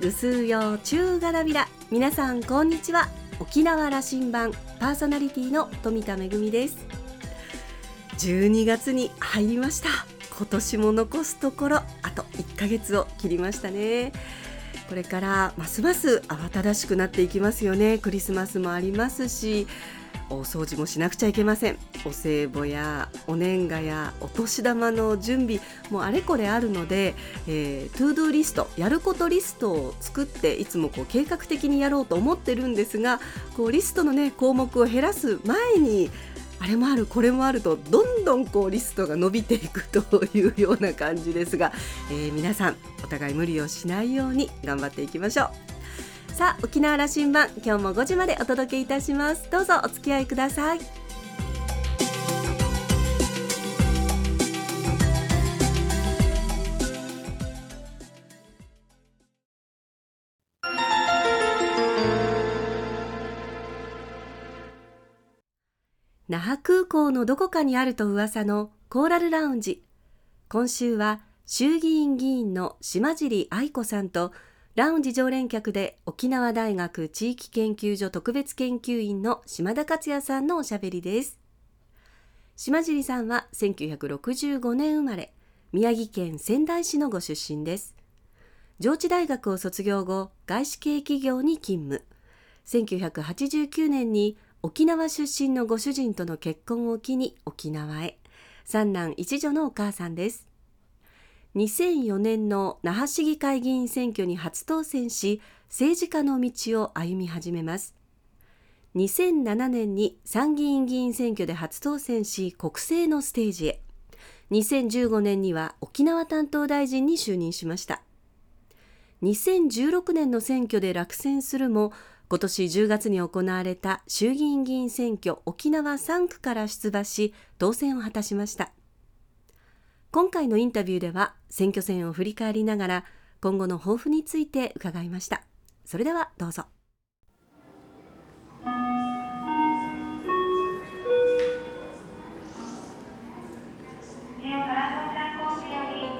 ルスーヨーチューガラ皆さんこんにちは。沖縄羅針盤パーソナリティの富田恵です。12月に入りました。今年も残すところあと1ヶ月を切りましたね。これからますます慌ただしくなっていきますよね。クリスマスもありますし大掃除もしなくちゃいけませんお歳暮やお年賀やお年玉の準備もあれこれあるので、えー、 to-do list やることリストを作っていつもこう計画的にやろうと思ってるんですがこうリストの、ね、項目を減らす前にあれもあるこれもあるとどんどんこうリストが伸びていくというような感じですが、えー、皆さんお互い無理をしないように頑張っていきましょう。さあ沖縄羅針盤今日も5時までお届けいたします。どうぞお付き合いください。那覇空港のどこかにあると噂のコーラルラウンジ。今週は衆議院議員の島尻愛子さんとラウンジ常連客で沖縄大学地域研究所特別研究員の島田克也さんのおしゃべりです。島尻さんは1965年生まれ、宮城県仙台市のご出身です。上智大学を卒業後、外資系企業に勤務。1989年に沖縄出身のご主人との結婚を機に沖縄へ。三男一女のお母さんです。2004年の那覇市議会議員選挙に初当選し政治家の道を歩み始めます。2007年に参議院議員選挙で初当選し国政のステージへ。2015年には沖縄担当大臣に就任しました。2016年の選挙で落選するも今年10月に行われた衆議院議員選挙沖縄3区から出馬し当選を果たしました。今回のインタビューでは選挙戦を振り返りながら今後の抱負について伺いました。それではどうぞ。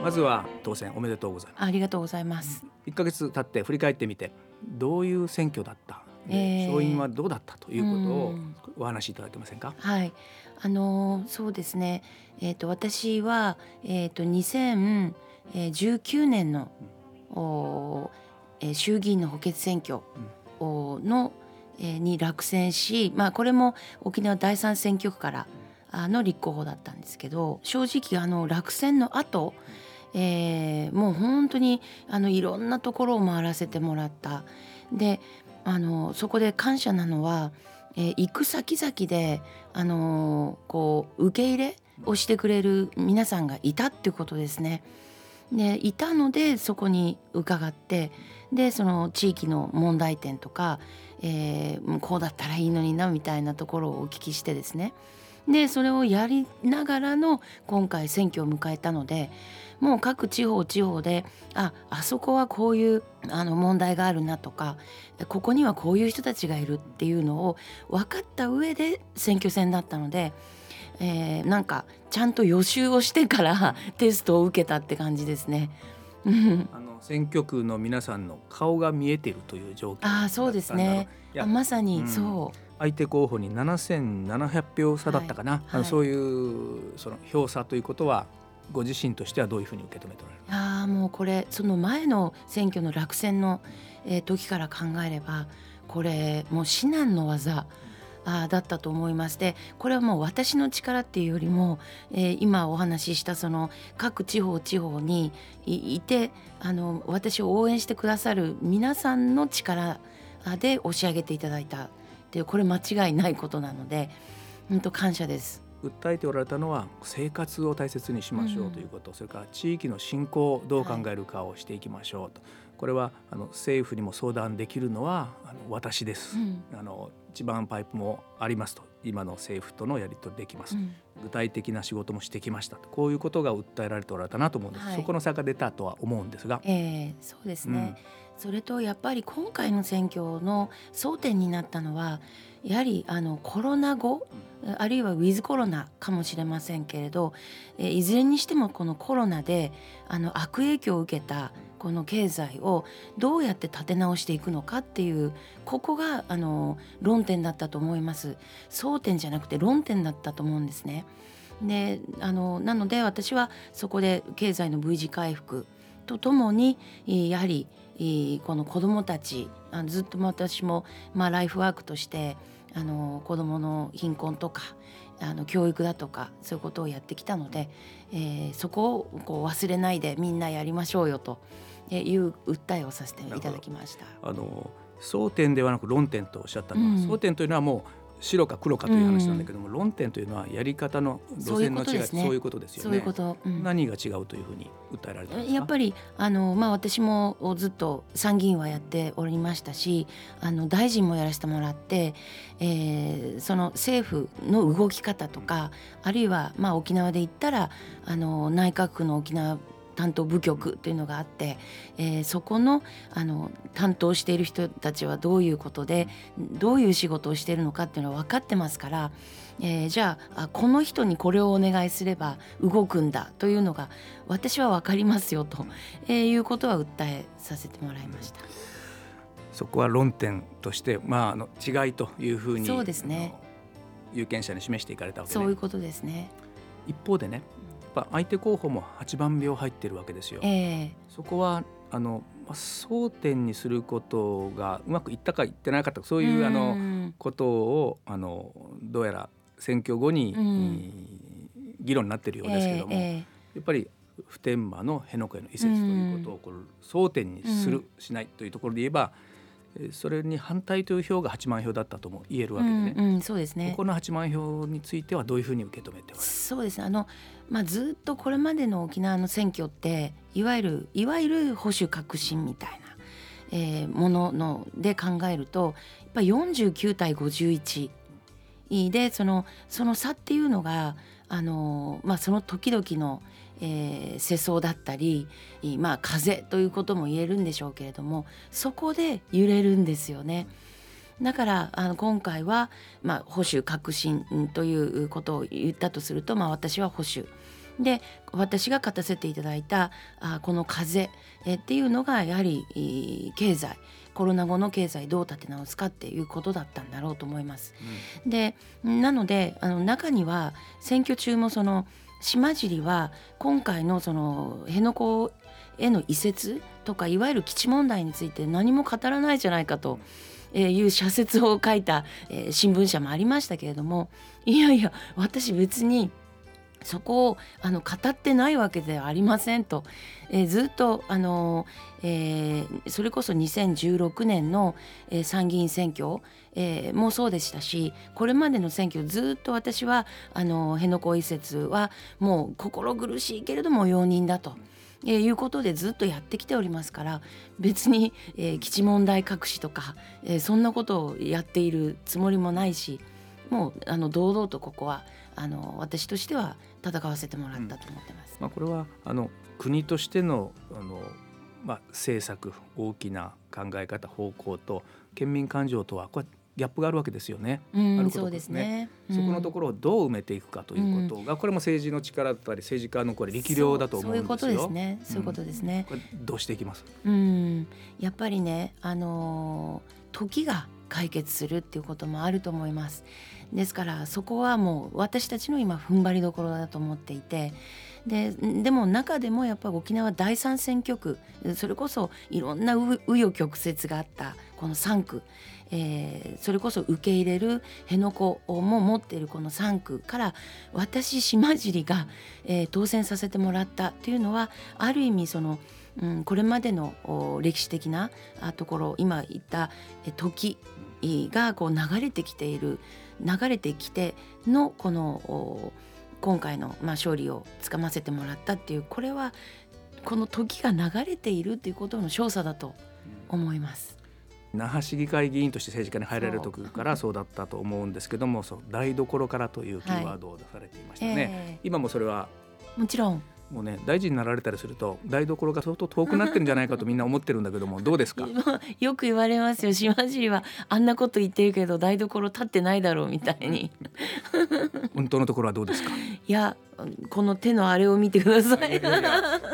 まずは当選おめでとうございます。ありがとうございます。一ヶ月経って振り返ってみてどういう選挙だった？えー、勝因はどうだったということをお話しいただけませんか？はい、あのー、そうですね。えっ、ー、と私はえっ、ー、と2019年の、うん、おえー、衆議院の補欠選挙おの、えー、に落選し、まあこれも沖縄第三選挙区からあの立候補だったんですけど、正直あの落選の後。えー、もう本当にあのいろんなところを回らせてもらったであのそこで感謝なのは、えー、行く先々であのこう受け入れをしてくれる皆さんがいたってことですね。でいたのでそこに伺ってでその地域の問題点とか、えー、こうだったらいいのになみたいなところをお聞きしてですねでそれをやりながらの今回選挙を迎えたのでもう各地方地方でああそこはこういうあの問題があるなとかここにはこういう人たちがいるっていうのを分かった上で選挙戦だったので。えー、なんかちゃんと予習をしてから テストを受けたって感じですね。あの選挙区の皆さんの顔が見えているという状況あそうですねあまさにそう、うん、相手候補に7700票差だったかな、はい。はい、そういうその票差ということはご自身としてはどういうふうに受け止めておられるあもうこれその前の選挙の落選の、えー、時から考えればこれもう至難の技あだったと思います。でこれはもう私の力っていうよりも、えー、今お話ししたその各地方地方にいてあの私を応援してくださる皆さんの力で押し上げていただいたっていうこれ間違いないことなので本当感謝です。訴えておられたのは生活を大切にしましょうということ、うん、それから地域の振興をどう考えるかをしていきましょうと、はい、これはあの政府にも相談できるのはあの私です、うん、あの一番パイプもありますと。今の政府とのやり取りできます、うん、具体的な仕事もしてきましたこういうことが訴えられておられたなと思うんです、はい、そこの差が出たとは思うんですが、えー、そうですね、それとやっぱり今回の選挙の争点になったのはやはりあのコロナ後あるいはウィズコロナかもしれませんけれどいずれにしてもこのコロナであの悪影響を受けたこの経済をどうやって立て直していくのかっていうここがあの論点だったと思います争点じゃなくて論点だったと思うんですね。であのなので私はそこで経済の V 字回復とともにやはりこの子どもたちずっと私も、まあ、ライフワークとしてあの子どもの貧困とかあの教育だとかそういうことをやってきたので、えー、そこをこう忘れないでみんなやりましょうよという訴えをさせていただきました。あの争点ではなく論点とおっしゃったのは、うん、争点というのはもう白か黒かという話なんだけども、うん、論点というのはやり方の路線の違いそういうことですよね。うう何が違うというふうに訴えられたやっぱりあの、まあ、私もずっと参議院はやっておりましたしあの大臣もやらせてもらって、えー、その政府の動き方とか、あるいは、まあ、沖縄で言ったらあの内閣府の沖縄担当部局というのがあって、えー、そこのあの担当している人たちはどういうことでどういう仕事をしているのかっていうのは分かってますから、えー、じゃあこの人にこれをお願いすれば動くんだというのが私は分かりますよと、えー、いうことは訴えさせてもらいました。そこは論点として、まあ、あの違いというふうにそうですね。有権者に示していかれたわけ、ね、そういうことですね。一方でねぱ相手候補も8番票入ってるわけですよ。えー、そこはあの争点にすることがうまくいったかいってなかったそういうあのことをあのどうやら選挙後に、議論になっているようですけども、えーえー、やっぱり普天間の辺野古への移設ということをこれ争点にする、しないというところで言えばそれに反対という票が8万票だったとも言えるわけでね、うんうん、そうですね。この8万票についてはどういうふうに受け止めてそうですね。あの、まあ、ずっとこれまでの沖縄の選挙っていわゆるいわゆる保守革新みたいな、えー、ものので考えるとやっぱ49対51でそのその差っていうのがあの、まあ、その時々のえー、世相だったり、まあ、風ということも言えるんでしょうけれどもそこで揺れるんですよね。だからあの今回は、まあ、保守革新ということを言ったとすると、まあ、私は保守で私が勝たせていただいたあこの風えっていうのがやはり経済コロナ後の経済どう立て直すかっていうことだったんだろうと思います。うん、でなのであの中には選挙中もその島尻は今回のその辺野古への移設とかいわゆる基地問題について何も語らないじゃないかと。えいう社説を書いたえ、新聞社もありましたけれどもいやいや私別にそこをあの語ってないわけではありませんと、えー、ずっとあの、えー、それこそ2016年の、えー、参議院選挙、えー、もそうでしたしこれまでの選挙ずっと私はあの辺野古移設はもう心苦しいけれども容認だと。えー、いうことでずっとやってきておりますから別に、えー、基地問題隠しとか、えー、そんなことをやっているつもりもないしもうあの堂々とここはあの私としては戦わせてもらったと思ってます。うん、まあ、これはあの国としてのあの、まあ、政策大きな考え方方向と県民感情とはこれギャップがあるわけですよね。うん、あることですね、うん、そこのところをどう埋めていくかということが、これも政治の力だったり政治家のこれ力量だと思うんですよ。そういうことですね。そういうことですね。これどうしていきます？うん、やっぱりね、あの時が解決するっていうこともあると思います。ですからそこはもう私たちの今踏ん張りどころだと思っていてででも中でもやっぱり沖縄第三選挙区それこそいろんな紆余曲折があったこの3区、えー、それこそ受け入れる辺野古も持っているこの3区から私島尻が、えー、当選させてもらったというのはある意味そのうん、これまでの歴史的なところ今言った時がこう流れてきている流れてきてのこの今回のまあ勝利をつかませてもらったっていうこれはこの時が流れているっていうことの証左だと思います。那覇市議会議員として政治家に入られる時からそう。だったと思うんですけどもそう台所からというキーワードを出されていましたね、はい。えー、今もそれはもちろんもうね大臣になられたりすると台所が相当遠くなってるんじゃないかとみんな思ってるんだけども どうですか？よく言われますよ。島尻はあんなこと言ってるけど台所立ってないだろうみたいに。本当のところはどうですか？いやこの手のあれを見てください。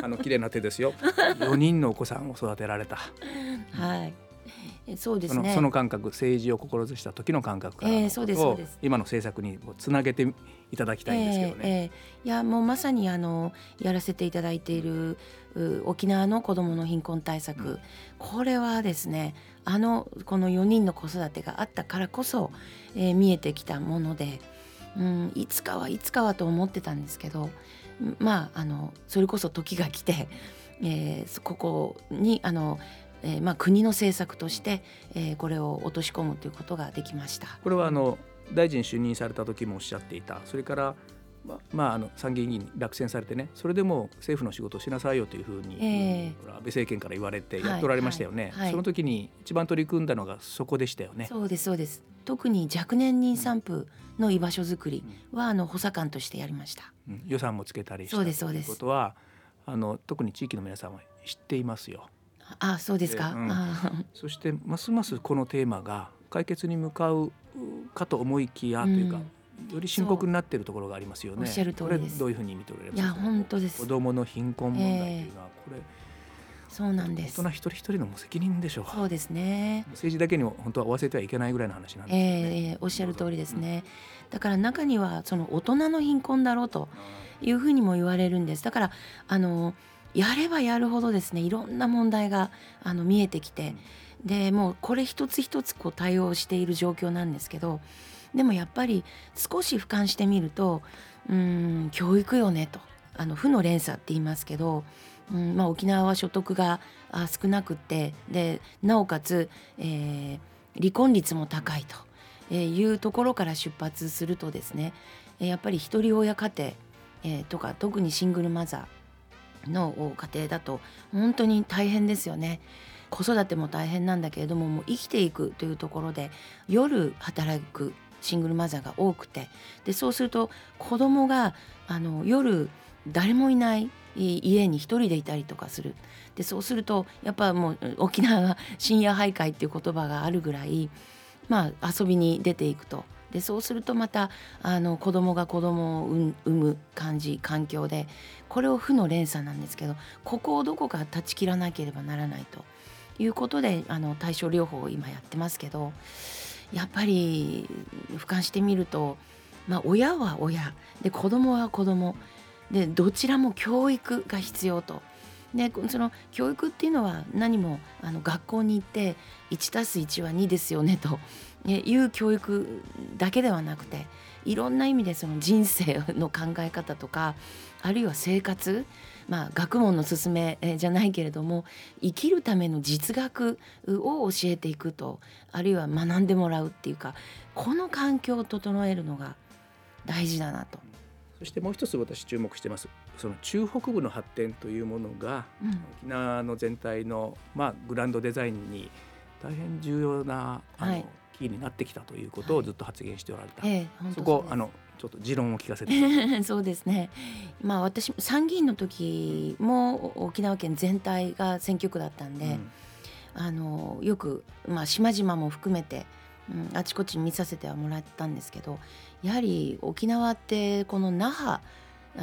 あの綺麗な手ですよ。4人のお子さんを育てられた。はいそうですね。その感覚政治を志した時の感覚からえー、そうですそうです。今の政策につなげていただきたいんですけどね。えーえー、いやもうまさにあのやらせていただいている沖縄の子どもの貧困対策、うん、これはですねあのこの4人の子育てがあったからこそ、えー、見えてきたもので、うん、いつかはいつかはと思ってたんですけどまああのそれこそ時が来て、えー、ここにあのえー、まあ、国の政策として、えー、これを落とし込むということができました。これはあの大臣就任された時もおっしゃっていた。それからままあ、あの参議院議員落選されてね。それでも政府の仕事をしなさいよというふうに、えー、安倍政権から言われてやっておられましたよね、はいはい。はい、その時に一番取り組んだのがそこでしたよね。そうですそうです。特に若年妊産婦の居場所づくりは、うん、あの補佐官としてやりました、うん、予算もつけたりしたそうですそうですということはあの特に地域の皆さんは知っていますよ。あそうですか、うん、そしてますますこのテーマが解決に向かうかと思いきやというか、より深刻になっているところがありますよね。おっしゃる通りです。どういうふうに見ておられますか？いや本当です。子供の貧困問題というのは、これ、そうなんです。大人一人一人の責任でしょう。そうですね。政治だけに本当は忘れてはいけないぐらいの話なんですね。えー、おっしゃる通りですね。うん、だから中にはその大人の貧困だろうというふうにも言われるんです。だからあの。やればやるほどですねいろんな問題があの見えてきてでもうこれ一つ一つこう対応している状況なんですけどでもやっぱり少し俯瞰してみるとうん教育よねとあの負の連鎖って言いますけど、うんまあ、沖縄は所得が少なくってでなおかつ、えー、離婚率も高いというところから出発するとですねやっぱり一人親家庭、とか特にシングルマザーの家庭だと本当に大変ですよね。子育ても大変なんだけれどももう生きていくというところで夜働くシングルマザーが多くてでそうすると子供があの夜誰もいない家に一人でいたりとかするでそうするとやっぱもう沖縄は深夜徘徊っていう言葉があるぐらいまあ遊びに出ていくとでそうするとまたあの子供が子供を産む感じ環境でこれを負の連鎖なんですけどここをどこか断ち切らなければならないということであの対症療法を今やってますけどやっぱり俯瞰してみると、まあ、親は親で子供は子供でどちらも教育が必要と。でその教育っていうのは何もあの学校に行って 1+1 は2ですよねという教育だけではなくていろんな意味でその人生の考え方とかあるいは生活まあ学問の勧めじゃないけれども生きるための実学を教えていくとあるいは学んでもらうっていうかこの環境を整えるのが大事だなと。そしてもう一つ私注目してます。その中北部の発展というものが、うん、沖縄の全体の、まあ、グランドデザインに大変重要なあの、はいキーになってきたということをずっと発言しておられた、はいええ、そこあのちょっと持論を聞かせて。そうですね。まあ私参議院の時も沖縄県全体が選挙区だったんで、うん、あのよく、まあ、島々も含めて、うん、あちこち見させてはもらったんですけどやはり沖縄ってこの那覇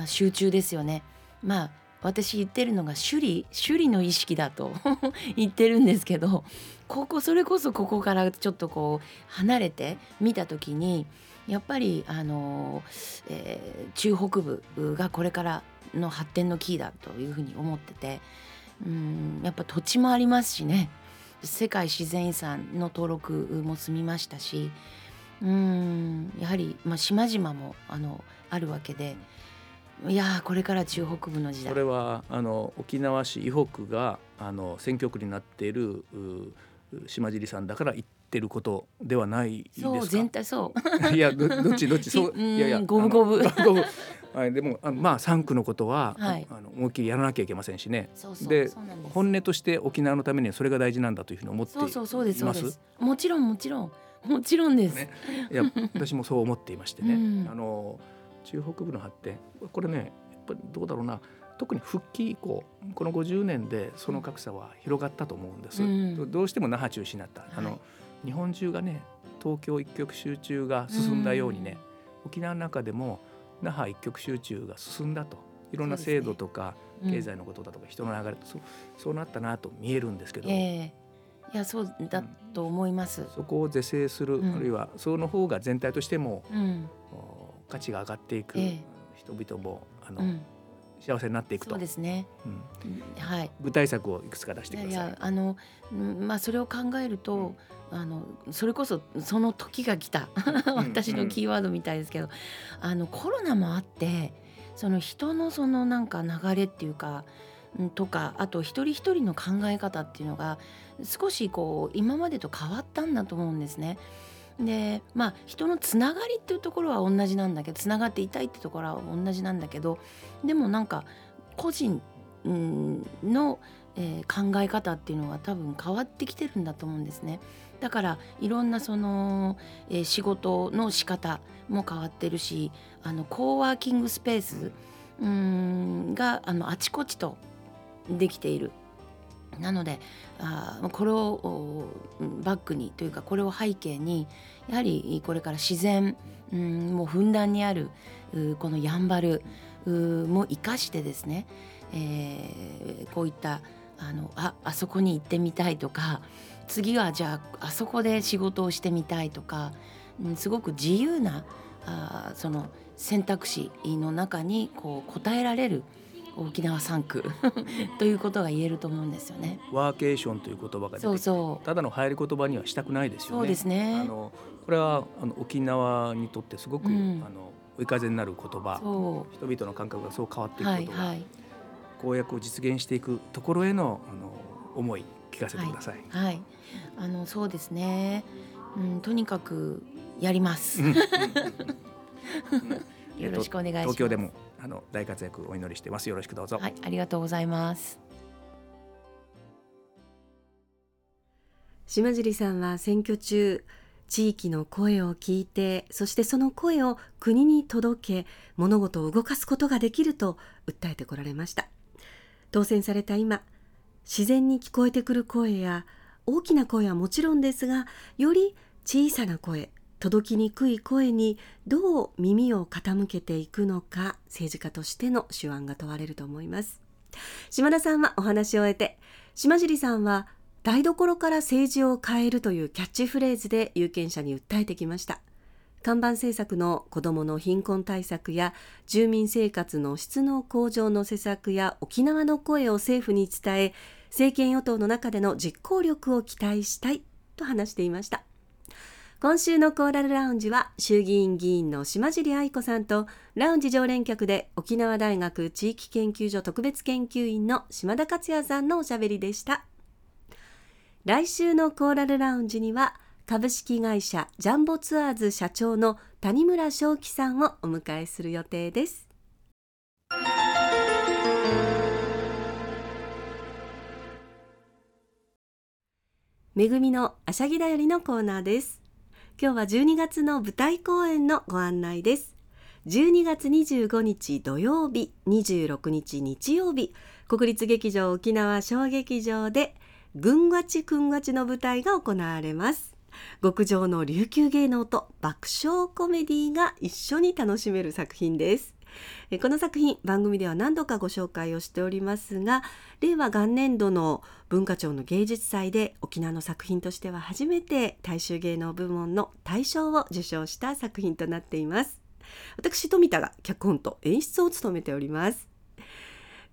集中ですよね。まあ私言ってるのが首里首里の意識だと 言ってるんですけどここそれこそここからちょっとこう離れて見た時にやっぱりあの、えー、中北部がこれからの発展のキーだというふうに思っててうんやっぱ土地もありますしね世界自然遺産の登録も済みましたしうんやはり、まあ、島々もあのあるわけで。いやこれから中北部の時代。それはあの沖縄市以北があの選挙区になっている島尻さんだから言ってることではないですか？そう全体そう。いやどどっちどっち？そういやいや 五分五分。はい、でもあまあ3区のことは、はい、あの思いっきりやらなきゃいけませんしね。で本音として沖縄のためにそれが大事なんだというふうに思っていますそうそうですそうです？もちろんもちろん。もちろんです。ね、いや私もそう思っていましてね。うん、あの中北部の発展。これねやっぱぱりどうだろうな。特に復帰以降この50年でその格差は広がったと思うんです、うん、どうしても那覇中止になった、はい、あの日本中がね東京一極集中が進んだようにね、うん、沖縄の中でも那覇一極集中が進んだと。いろんな制度とか、経済のことだとか人の流れうそうなったなと見えるんですけど、えー、いやそうだと思います、そこを是正する、あるいはその方が全体としても、価値が上がっていく、人々もあの、幸せになっていくと。そうですね、うん、はい、具体策をいくつか出してください。いやあのまあ、それを考えると、うん、あのそれこそその時が来た。私のキーワードみたいですけど、うん、あのコロナもあってその人のそのなんか流れっていうかとかあと一人一人の考え方っていうのが少しこう今までと変わったんだと思うんですね。でまあ人のつながりっていうところは同じなんだけどつながっていたいってところは同じなんだけどでもなんか個人の、えー、考え方っていうのは多分変わってきてるんだと思うんですね。だからいろんなその、えー、仕事の仕方も変わってるしあのコーワーキングスペースうんがあのあちこちとできているなのであこれをバックにというかこれを背景にやはりこれから自然うんもうふんだんにあるこのやんばるも生かしてですね、えー、こういったあのああそこに行ってみたいとか次はじゃああそこで仕事をしてみたいとか、うん、すごく自由なあその選択肢の中にこう答えられる沖縄3区。ということが言えると思うんですよね。ワーケーションという言葉がそうそう。ただの入り言葉にはしたくないですよね。そうですね。あのこれはあの沖縄にとってすごく、うん、あの追い風になる言葉。人々の感覚がそう変わっていくことが、はいはい、公約を実現していくところへのあの思い聞かせてください。はい、はい、あのそうですね、うん、とにかくやります。よろしくお願いします。東京でもあの大活躍お祈りしてます。よろしくどうぞ。はい、ありがとうございます。島尻さんは選挙中地域の声を聞いてそしてその声を国に届け物事を動かすことができると訴えてこられました当選された今自然に聞こえてくる声や大きな声はもちろんですがより小さな声届きにくい声にどう耳を傾けていくのか政治家としての手腕が問われると思います。島田さんはお話を終えて島尻さんは台所から政治を変えるというキャッチフレーズで有権者に訴えてきました。看板政策の子どもの貧困対策や住民生活の質の向上の施策や沖縄の声を政府に伝え政権与党の中での実行力を期待したいと話していました。今週のコーラルラウンジは衆議院議員の島尻愛子さんとラウンジ常連客で沖縄大学地域研究所特別研究員の島田克也さんのおしゃべりでした。来週のコーラルラウンジには株式会社ジャンボツアーズ社長の谷村正樹さんをお迎えする予定です。めぐみのあしゃぎだよりのコーナーです。今日は12月の舞台公演のご案内です。12月25日土曜日26日日曜日国立劇場沖縄小劇場で軍がちくんがちの舞台が行われます。極上の琉球芸能と爆笑コメディが一緒に楽しめる作品です。この作品番組では何度かご紹介をしておりますが令和元年度の文化庁の芸術祭で沖縄の作品としては初めて大衆芸能部門の大賞を受賞した作品となっています。私富田が脚本と演出を務めております。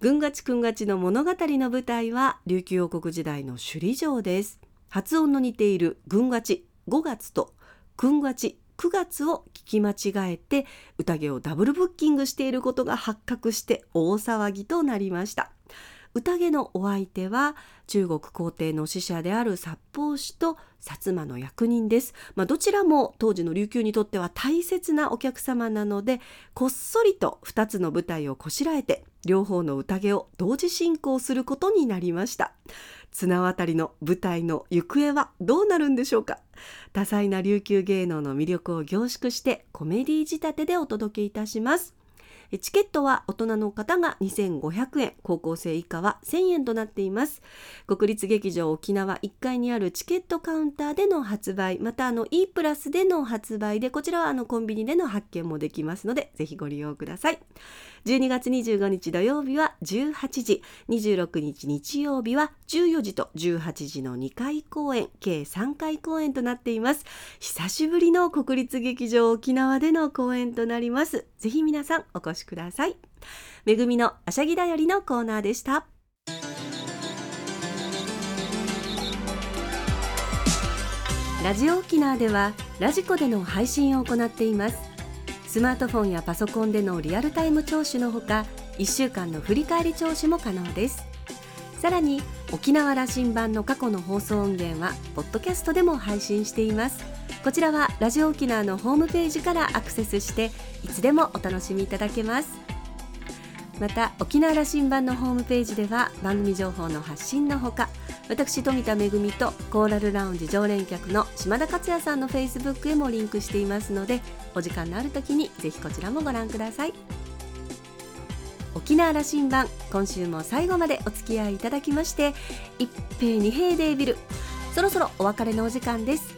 軍がちくんがちの物語の舞台は琉球王国時代の首里城です。発音の似ている軍がち5月とくんがち9月を聞き間違えて宴をダブルブッキングしていることが発覚して大騒ぎとなりました。宴のお相手は中国皇帝の使者である殺法師と薩摩の役人です、まあ、どちらも当時の琉球にとっては大切なお客様なのでこっそりと2つの舞台をこしらえて両方の宴を同時進行することになりました。綱渡りの舞台の行方はどうなるんでしょうか？多彩な琉球芸能の魅力を凝縮してコメディ仕立てでお届けいたします。チケットは大人の方が2500円高校生以下は1000円となっています。国立劇場沖縄1階にあるチケットカウンターでの発売またあの E プラスでの発売でこちらはあのコンビニでの発見もできますのでぜひご利用ください。12月25日土曜日は18時26日日曜日は14時と18時の2回公演計3回公演となっています。久しぶりの国立劇場沖縄での公演となります。ぜひ皆さんお越しください。めぐみのあしゃぎだよりのコーナーでした。ラジオ沖縄ではラジコでの配信を行っています。スマートフォンやパソコンでのリアルタイム聴取のほか1週間の振り返り聴取も可能です。さらに沖縄羅針盤の過去の放送音源はポッドキャストでも配信しています。こちらはラジオ沖縄のホームページからアクセスしていつでもお楽しみいただけます。また沖縄羅針盤のホームページでは番組情報の発信のほか私富田恵とコーラルラウンジ常連客の島田克也さんのフェイスブックへもリンクしていますのでお時間のある時にぜひこちらもご覧ください。沖縄羅針盤今週も最後までお付き合いいただきまして一平二平デービルそろそろお別れのお時間です。